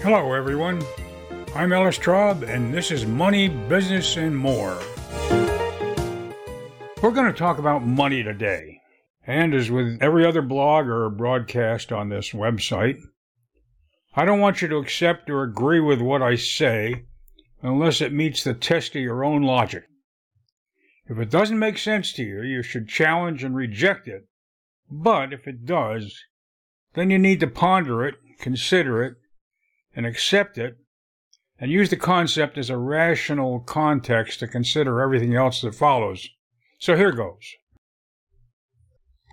Hello, everyone. I'm Ellis Traub, and this is Money, Business, and More. We're going to talk about money today. And as with every other blog or broadcast on this website, I don't want you to accept or agree with what I say unless it meets the test of your own logic. If it doesn't make sense to you, you should challenge and reject it. But if it does, then you need to ponder it, consider it, and accept it, and use the concept as a rational context to consider everything else that follows. So here goes.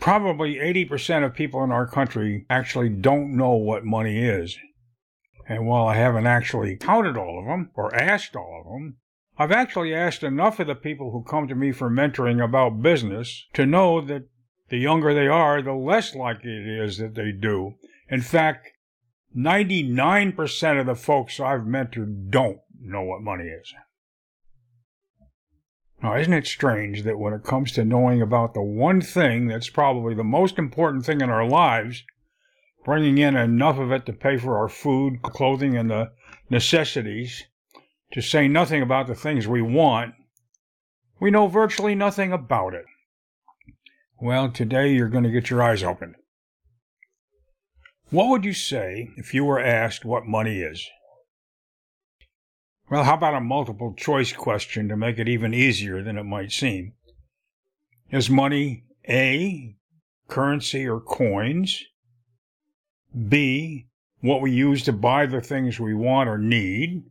Probably 80% of people in our country actually don't know what money is. And while I haven't actually counted all of them or asked all of them, I've actually asked enough of the people who come to me for mentoring about business to know that the younger they are, the less likely it is that they do. In fact, 99% of the folks I've mentored don't know what money is. Now, isn't it strange that when it comes to knowing about the one thing that's probably the most important thing in our lives, bringing in enough of it to pay for our food, clothing, and the necessities, to say nothing about the things we want, we know virtually nothing about it. Well, today you're going to get your eyes opened. What would you say if you were asked what money is? Well, how about a multiple choice question to make it even easier than it might seem? Is money A, currency or coins? B, what we use to buy the things we want or need?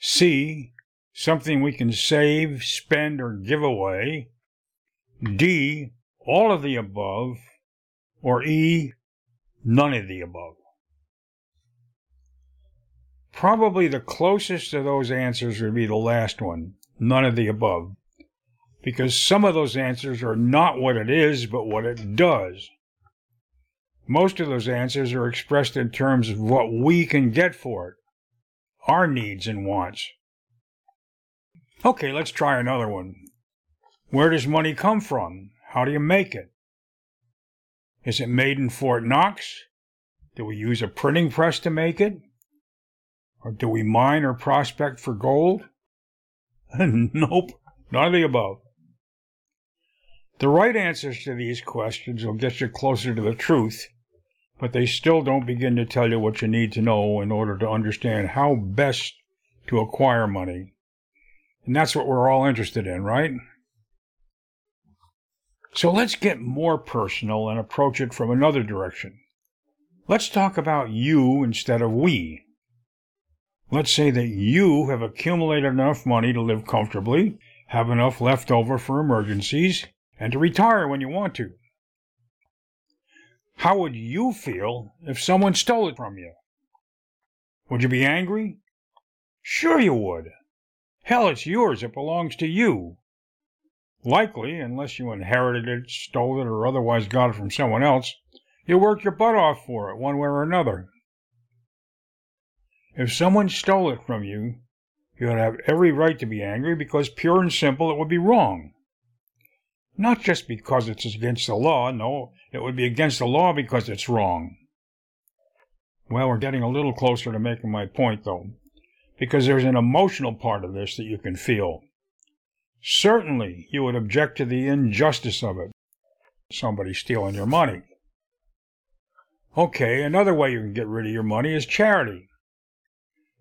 C, something we can save, spend, or give away? D, all of the above? Or E, None of the above. Probably the closest to those answers would be the last one, none of the above, because some of those answers are not what it is, but what it does. Most of those answers are expressed in terms of what we can get for it, our needs and wants. Okay, let's try another one. Where does money come from? How do you make it? Is it made in Fort Knox? Do we use a printing press to make it? Or do we mine or prospect for gold? nope, none of the above. The right answers to these questions will get you closer to the truth, but they still don't begin to tell you what you need to know in order to understand how best to acquire money. And that's what we're all interested in, right? So let's get more personal and approach it from another direction. Let's talk about you instead of we. Let's say that you have accumulated enough money to live comfortably, have enough left over for emergencies, and to retire when you want to. How would you feel if someone stole it from you? Would you be angry? Sure you would. Hell, it's yours. It belongs to you. Likely, unless you inherited it, stole it, or otherwise got it from someone else, you worked your butt off for it, one way or another. If someone stole it from you, you would have every right to be angry because, pure and simple, it would be wrong. Not just because it's against the law, no, it would be against the law because it's wrong. Well, we're getting a little closer to making my point, though, because there's an emotional part of this that you can feel. Certainly, you would object to the injustice of it. Somebody stealing your money. Okay, another way you can get rid of your money is charity.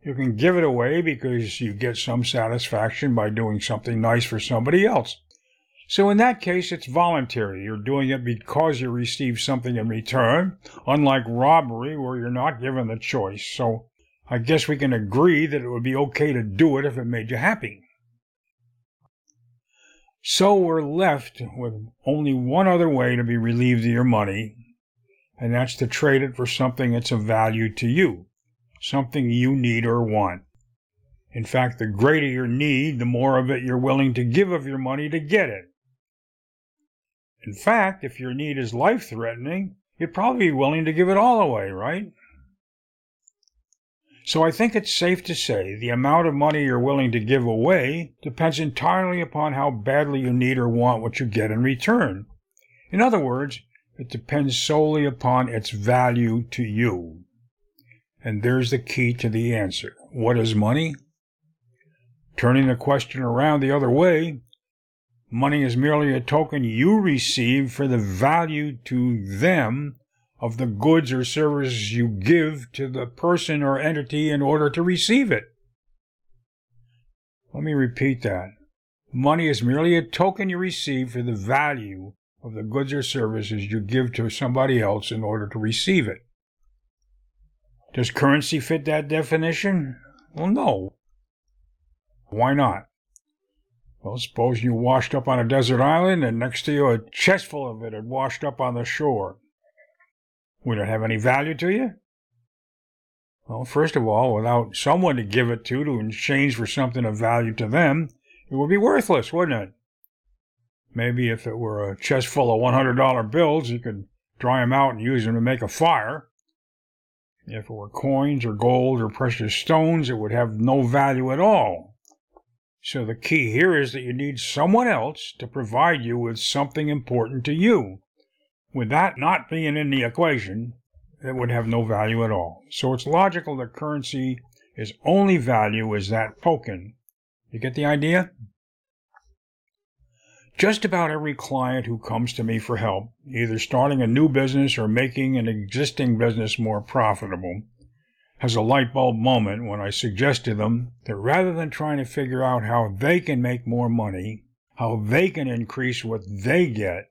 You can give it away because you get some satisfaction by doing something nice for somebody else. So in that case, it's voluntary. You're doing it because you receive something in return, unlike robbery where you're not given the choice. So I guess we can agree that it would be okay to do it if it made you happy. So we're left with only one other way to be relieved of your money, and that's to trade it for something that's of value to you, something you need or want. In fact, the greater your need, the more of it you're willing to give of your money to get it. In fact, if your need is life threatening, you'd probably be willing to give it all away, right? So I think it's safe to say the amount of money you're willing to give away depends entirely upon how badly you need or want what you get in return. In other words, it depends solely upon its value to you. And there's the key to the answer. What is money? Turning the question around the other way, money is merely a token you receive for the value to them of the goods or services you give to the person or entity in order to receive it. Let me repeat that. Money is merely a token you receive for the value of the goods or services you give to somebody else in order to receive it. Does currency fit that definition? Well, no. Why not? Well, suppose you washed up on a desert island and next to you a chest full of it had washed up on the shore. Would it have any value to you? Well, first of all, without someone to give it to to exchange for something of value to them, it would be worthless, wouldn't it? Maybe if it were a chest full of $100 bills, you could dry them out and use them to make a fire. If it were coins or gold or precious stones, it would have no value at all. So the key here is that you need someone else to provide you with something important to you. With that not being in the equation, it would have no value at all. So it's logical that currency is only value is that token. You get the idea? Just about every client who comes to me for help, either starting a new business or making an existing business more profitable, has a light bulb moment when I suggest to them that rather than trying to figure out how they can make more money, how they can increase what they get,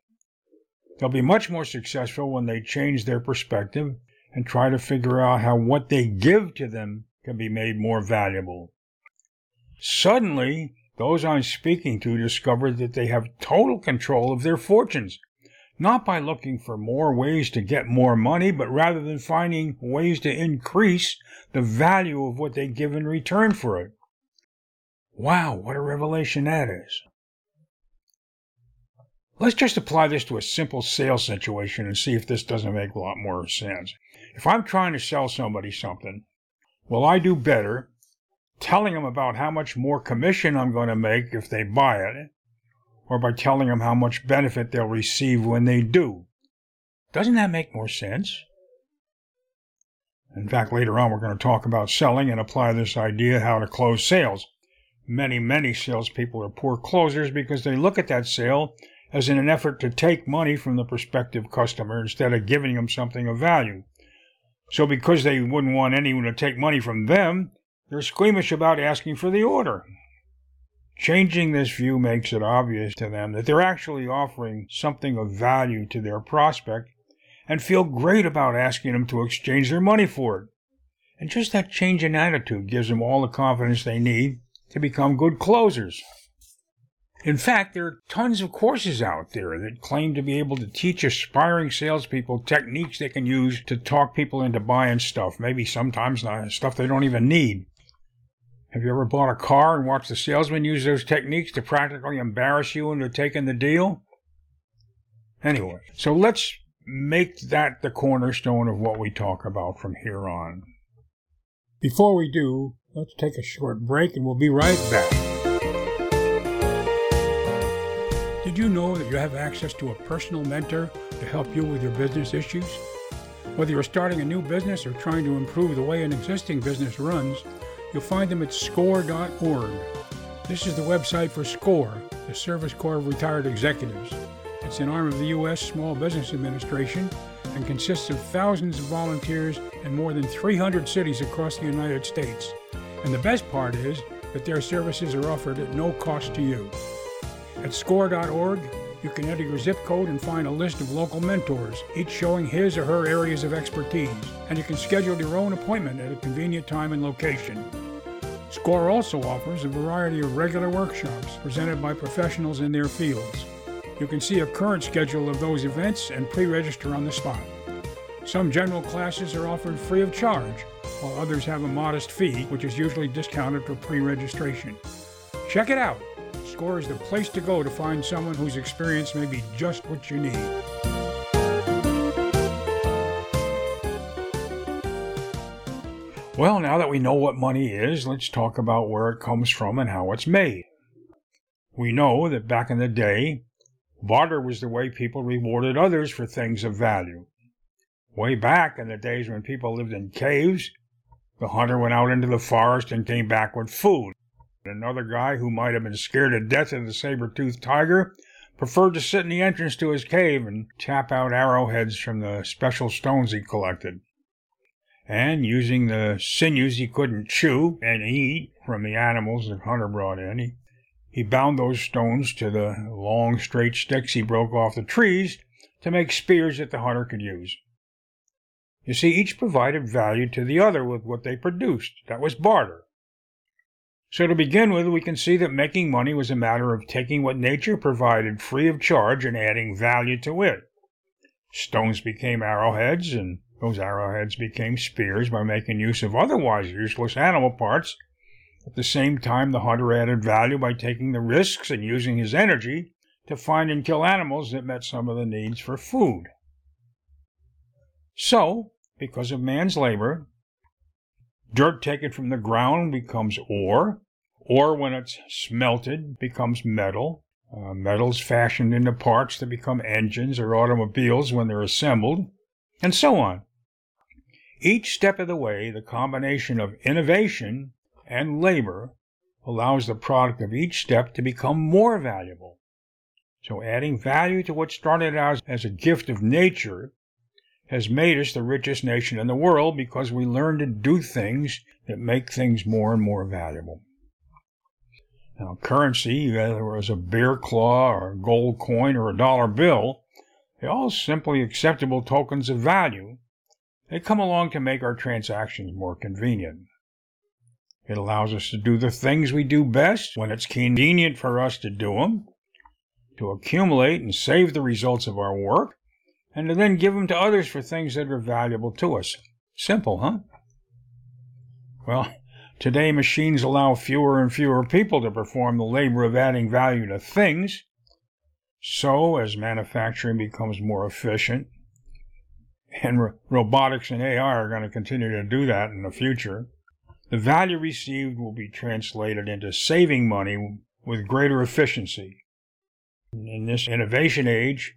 they'll be much more successful when they change their perspective and try to figure out how what they give to them can be made more valuable. Suddenly, those I'm speaking to discover that they have total control of their fortunes, not by looking for more ways to get more money, but rather than finding ways to increase the value of what they give in return for it. Wow, what a revelation that is. Let's just apply this to a simple sales situation and see if this doesn't make a lot more sense. If I'm trying to sell somebody something, will I do better telling them about how much more commission I'm going to make if they buy it, or by telling them how much benefit they'll receive when they do. Doesn't that make more sense? In fact, later on, we're going to talk about selling and apply this idea how to close sales. Many, many salespeople are poor closers because they look at that sale as in an effort to take money from the prospective customer instead of giving them something of value. So, because they wouldn't want anyone to take money from them, they're squeamish about asking for the order. Changing this view makes it obvious to them that they're actually offering something of value to their prospect and feel great about asking them to exchange their money for it. And just that change in attitude gives them all the confidence they need to become good closers. In fact, there are tons of courses out there that claim to be able to teach aspiring salespeople techniques they can use to talk people into buying stuff, maybe sometimes not stuff they don't even need. Have you ever bought a car and watched the salesman use those techniques to practically embarrass you into taking the deal? Anyway, so let's make that the cornerstone of what we talk about from here on. Before we do, let's take a short break and we'll be right back. Did you know that you have access to a personal mentor to help you with your business issues? Whether you're starting a new business or trying to improve the way an existing business runs, You'll find them at score.org. This is the website for SCORE, the Service Corps of Retired Executives. It's an arm of the U.S. Small Business Administration and consists of thousands of volunteers in more than 300 cities across the United States. And the best part is that their services are offered at no cost to you. At score.org, you can enter your zip code and find a list of local mentors, each showing his or her areas of expertise, and you can schedule your own appointment at a convenient time and location. SCORE also offers a variety of regular workshops presented by professionals in their fields. You can see a current schedule of those events and pre register on the spot. Some general classes are offered free of charge, while others have a modest fee, which is usually discounted for pre registration. Check it out! Score is the place to go to find someone whose experience may be just what you need. Well, now that we know what money is, let's talk about where it comes from and how it's made. We know that back in the day, barter was the way people rewarded others for things of value. Way back in the days when people lived in caves, The hunter went out into the forest and came back with food. Another guy who might have been scared to death of the saber-toothed tiger preferred to sit in the entrance to his cave and tap out arrowheads from the special stones he collected. And using the sinews he couldn't chew and eat from the animals the hunter brought in, he, he bound those stones to the long straight sticks he broke off the trees to make spears that the hunter could use. You see, each provided value to the other with what they produced. That was barter. So to begin with, we can see that making money was a matter of taking what nature provided free of charge and adding value to it. Stones became arrowheads, and those arrowheads became spears by making use of otherwise useless animal parts. At the same time, the hunter added value by taking the risks and using his energy to find and kill animals that met some of the needs for food. So, because of man's labor, Dirt taken from the ground becomes ore. Ore, when it's smelted, becomes metal. Uh, metals fashioned into parts that become engines or automobiles when they're assembled, and so on. Each step of the way, the combination of innovation and labor allows the product of each step to become more valuable. So adding value to what started out as a gift of nature has made us the richest nation in the world because we learn to do things that make things more and more valuable. Now, currency, whether it was a beer claw or a gold coin or a dollar bill, they're all simply acceptable tokens of value. They come along to make our transactions more convenient. It allows us to do the things we do best when it's convenient for us to do them, to accumulate and save the results of our work, and to then give them to others for things that are valuable to us. Simple, huh? Well, today machines allow fewer and fewer people to perform the labor of adding value to things. So, as manufacturing becomes more efficient, and ro- robotics and AI are going to continue to do that in the future, the value received will be translated into saving money with greater efficiency. In this innovation age,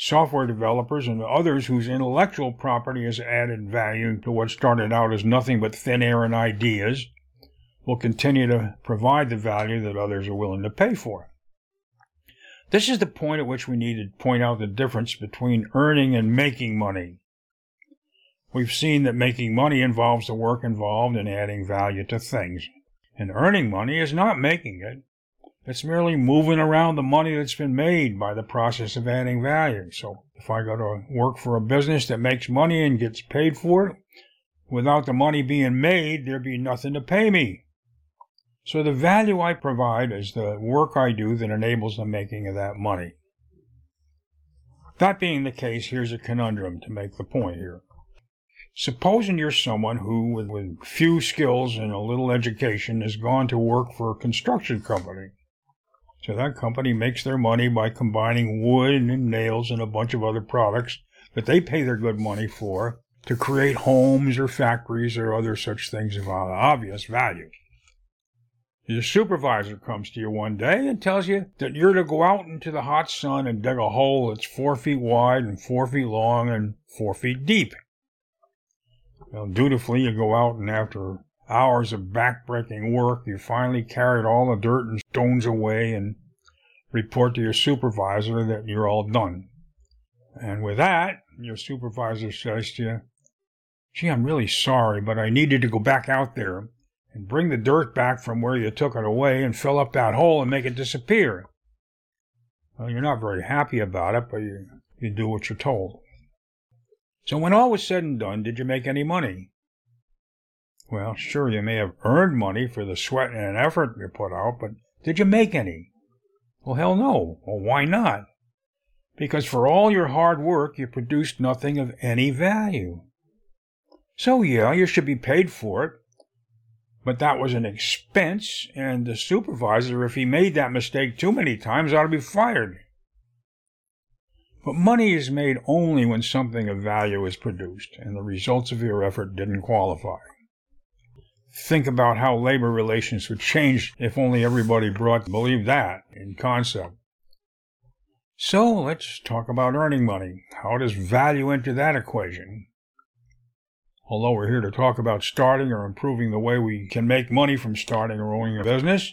software developers and others whose intellectual property has added value to what started out as nothing but thin air and ideas will continue to provide the value that others are willing to pay for. This is the point at which we need to point out the difference between earning and making money. We've seen that making money involves the work involved in adding value to things, and earning money is not making it, it's merely moving around the money that's been made by the process of adding value. So if I go to work for a business that makes money and gets paid for it, without the money being made, there'd be nothing to pay me. So the value I provide is the work I do that enables the making of that money. That being the case, here's a conundrum to make the point here. Supposing you're someone who, with, with few skills and a little education, has gone to work for a construction company. So that company makes their money by combining wood and nails and a bunch of other products that they pay their good money for to create homes or factories or other such things of obvious value. Your supervisor comes to you one day and tells you that you're to go out into the hot sun and dig a hole that's four feet wide and four feet long and four feet deep. Well, dutifully, you go out and after hours of backbreaking work, you finally carried all the dirt and stones away and report to your supervisor that you're all done. And with that, your supervisor says to you, Gee, I'm really sorry, but I needed to go back out there and bring the dirt back from where you took it away and fill up that hole and make it disappear. Well, you're not very happy about it, but you, you do what you're told. So when all was said and done, did you make any money? Well, sure, you may have earned money for the sweat and effort you put out, but did you make any? Well, hell no. Well, why not? Because for all your hard work, you produced nothing of any value. So, yeah, you should be paid for it, but that was an expense, and the supervisor, if he made that mistake too many times, ought to be fired. But money is made only when something of value is produced, and the results of your effort didn't qualify think about how labor relations would change if only everybody brought believe that in concept. So let's talk about earning money. How does value enter that equation? Although we're here to talk about starting or improving the way we can make money from starting or owning a business,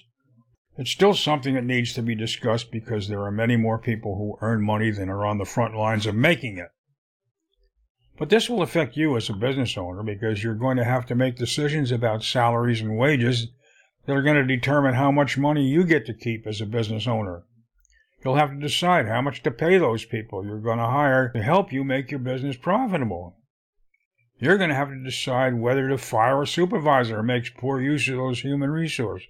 it's still something that needs to be discussed because there are many more people who earn money than are on the front lines of making it. But this will affect you as a business owner because you're going to have to make decisions about salaries and wages that are going to determine how much money you get to keep as a business owner. You'll have to decide how much to pay those people you're going to hire to help you make your business profitable. You're going to have to decide whether to fire a supervisor who makes poor use of those human resources.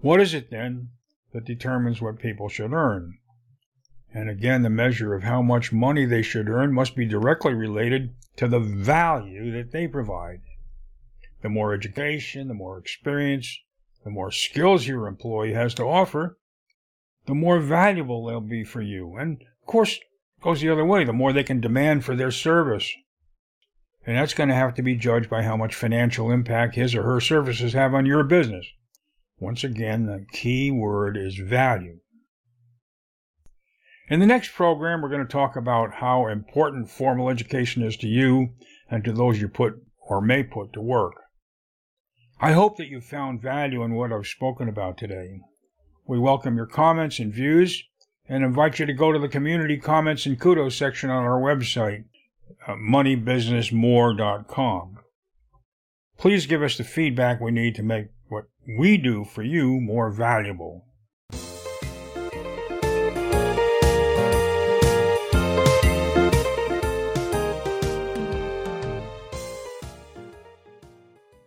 What is it then that determines what people should earn? And again, the measure of how much money they should earn must be directly related to the value that they provide. The more education, the more experience, the more skills your employee has to offer, the more valuable they'll be for you. And of course, it goes the other way, the more they can demand for their service. And that's going to have to be judged by how much financial impact his or her services have on your business. Once again, the key word is value. In the next program, we're going to talk about how important formal education is to you and to those you put or may put to work. I hope that you found value in what I've spoken about today. We welcome your comments and views and invite you to go to the community comments and kudos section on our website, uh, moneybusinessmore.com. Please give us the feedback we need to make what we do for you more valuable.